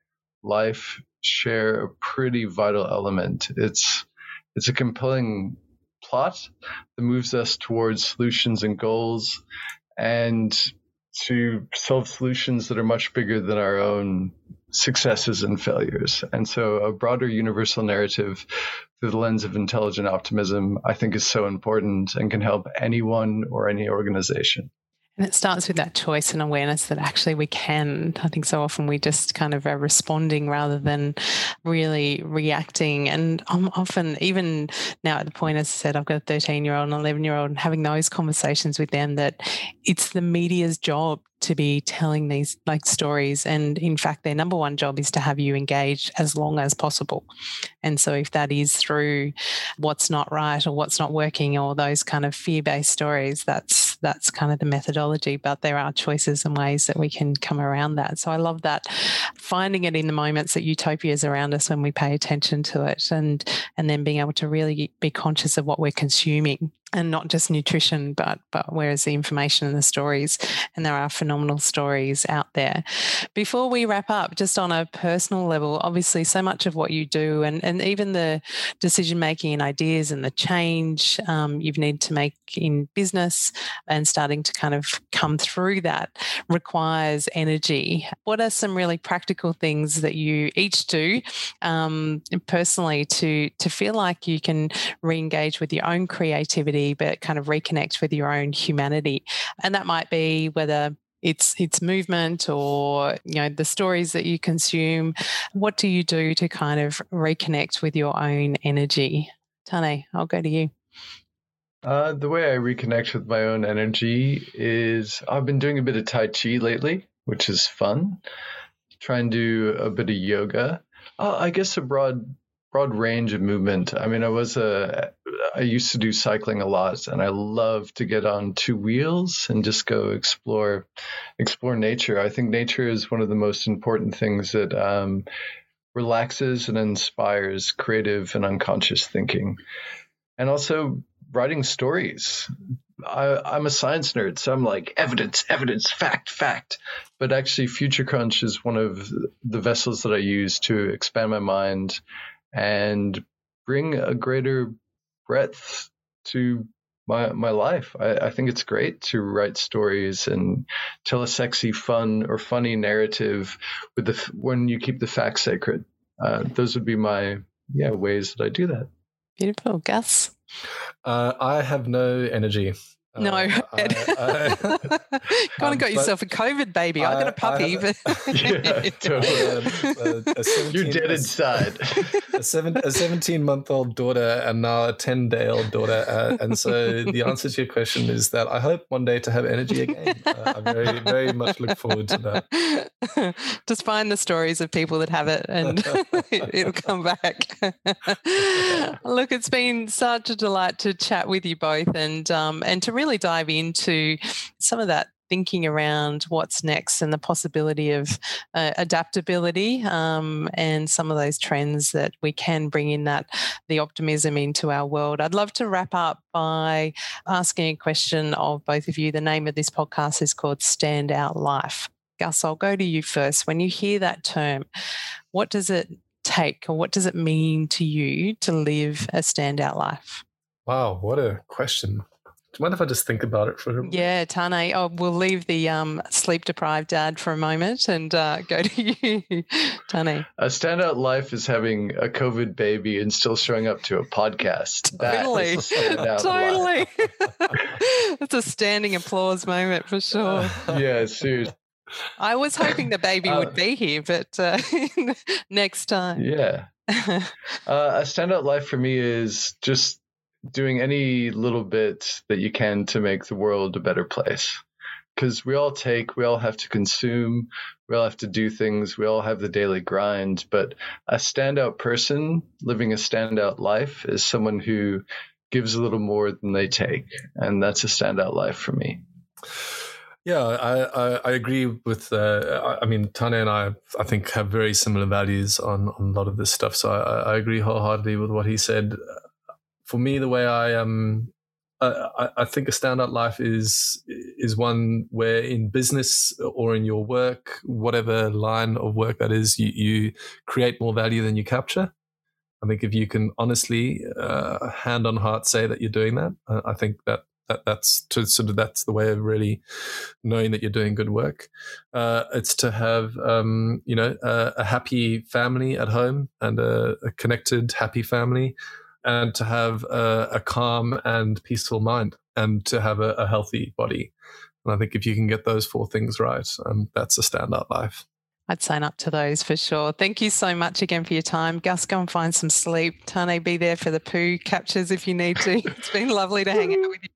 life share a pretty vital element. It's it's a compelling plot that moves us towards solutions and goals and to solve solutions that are much bigger than our own successes and failures. And so a broader universal narrative through the lens of intelligent optimism, I think is so important and can help anyone or any organization. And it starts with that choice and awareness that actually we can. I think so often we just kind of are responding rather than really reacting. And I'm often, even now at the point, as I said, I've got a 13 year old and 11 year old, and having those conversations with them that it's the media's job to be telling these like stories. And in fact their number one job is to have you engaged as long as possible. And so if that is through what's not right or what's not working or those kind of fear-based stories that's that's kind of the methodology. But there are choices and ways that we can come around that. So i love that finding it in the moments that utopia is around us when we pay attention to it and and then being able to really be conscious of what we're consuming and not just nutrition, but but where's the information and the stories, and there are phenomenal stories out there. Before we wrap up, just on a personal level, obviously, so much of what you do, and and even the decision making and ideas and the change um, you've needed to make in business and starting to kind of come through that requires energy. What are some really practical things that you each do um, personally to to feel like you can re-engage with your own creativity? But kind of reconnect with your own humanity. And that might be whether it's it's movement or you know the stories that you consume. What do you do to kind of reconnect with your own energy? Tane i'll go to you. Uh, the way i reconnect with my own energy is i've been doing a bit of tai chi lately which is fun. Try and do a bit of yoga. Uh, i guess a broad broad range of movement. I mean, I was a I used to do cycling a lot, and I love to get on two wheels and just go explore explore nature. I think nature is one of the most important things that um, relaxes and inspires creative and unconscious thinking, and also writing stories. I, am a science nerd, so I'm like evidence, evidence, fact, fact. But actually, Future Crunch is one of the vessels that I use to expand my mind and bring a greater breadth to my my life. I, I, think it's great to write stories and tell a sexy, fun, or funny narrative with the when you keep the facts sacred. Uh, those would be my yeah ways that I do that. Beautiful, Gus. Uh, I have no energy. No, uh, I, I, kind of um, got yourself a COVID baby. I, I got a puppy, but yeah, totally. You're dead inside. A, seven, a 17 month old daughter and now a 10 day old daughter, uh, and so the answer to your question is that I hope one day to have energy again. Uh, I very very much look forward to that. Just find the stories of people that have it, and it'll come back. Look, it's been such a delight to chat with you both, and um, and to really really dive into some of that thinking around what's next and the possibility of uh, adaptability um, and some of those trends that we can bring in that the optimism into our world. I'd love to wrap up by asking a question of both of you. The name of this podcast is called Standout Life. Gus, I'll go to you first. When you hear that term, what does it take or what does it mean to you to live a standout life? Wow, what a question. Do you mind if I just think about it for a minute? Yeah, Tane. Oh, we'll leave the um, sleep deprived dad for a moment and uh, go to you, Tane. A standout life is having a COVID baby and still showing up to a podcast. Totally. totally. That's a standing applause moment for sure. yeah, seriously. I was hoping the baby uh, would be here, but uh, next time. Yeah. Uh, a standout life for me is just doing any little bit that you can to make the world a better place. Because we all take, we all have to consume, we all have to do things, we all have the daily grind. But a standout person living a standout life is someone who gives a little more than they take. And that's a standout life for me. Yeah, I, I, I agree with. Uh, I mean, Tane and I, I think, have very similar values on, on a lot of this stuff. So I, I agree wholeheartedly with what he said. For me, the way I um, I, I think a standout life is is one where in business or in your work, whatever line of work that is, you, you create more value than you capture. I think if you can honestly, uh, hand on heart, say that you're doing that, uh, I think that that that's to sort of that's the way of really knowing that you're doing good work. Uh, it's to have um, you know a, a, happy family at home and a, a connected, happy family, and to have a, a calm and peaceful mind, and to have a, healthy body. And I think if you can get those four things right, um, that's a standout life. I'd sign up to those for sure. Thank you so much again for your time. Gus, go and find some sleep. Tane, be there for the poo captures if you need to. It's been lovely to hang out with you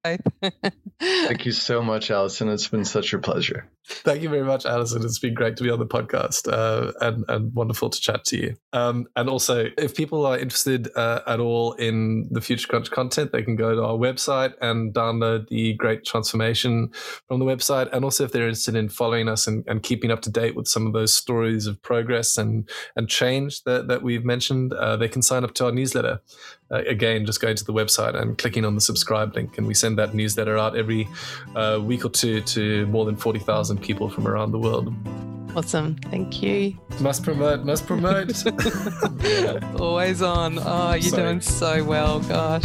both. Thank you so much, Alison. It's been such a pleasure. Thank you very much, Alison. It's been great to be on the podcast uh, and, and wonderful to chat to you. Um, and also, if people are interested uh, at all in the Future Crunch content, they can go to our website and download the Great Transformation from the website. And also, if they're interested in following us and, and keeping up to date with some of those stories of progress and, and change that, that we've mentioned, uh, they can sign up to our newsletter. Uh, again, just going to the website and clicking on the subscribe link. And we send that newsletter out every uh, week or two to more than 40,000 people from around the world. Awesome. Thank you. Must promote, must promote. Always on. Oh, you're Sorry. doing so well. Gosh.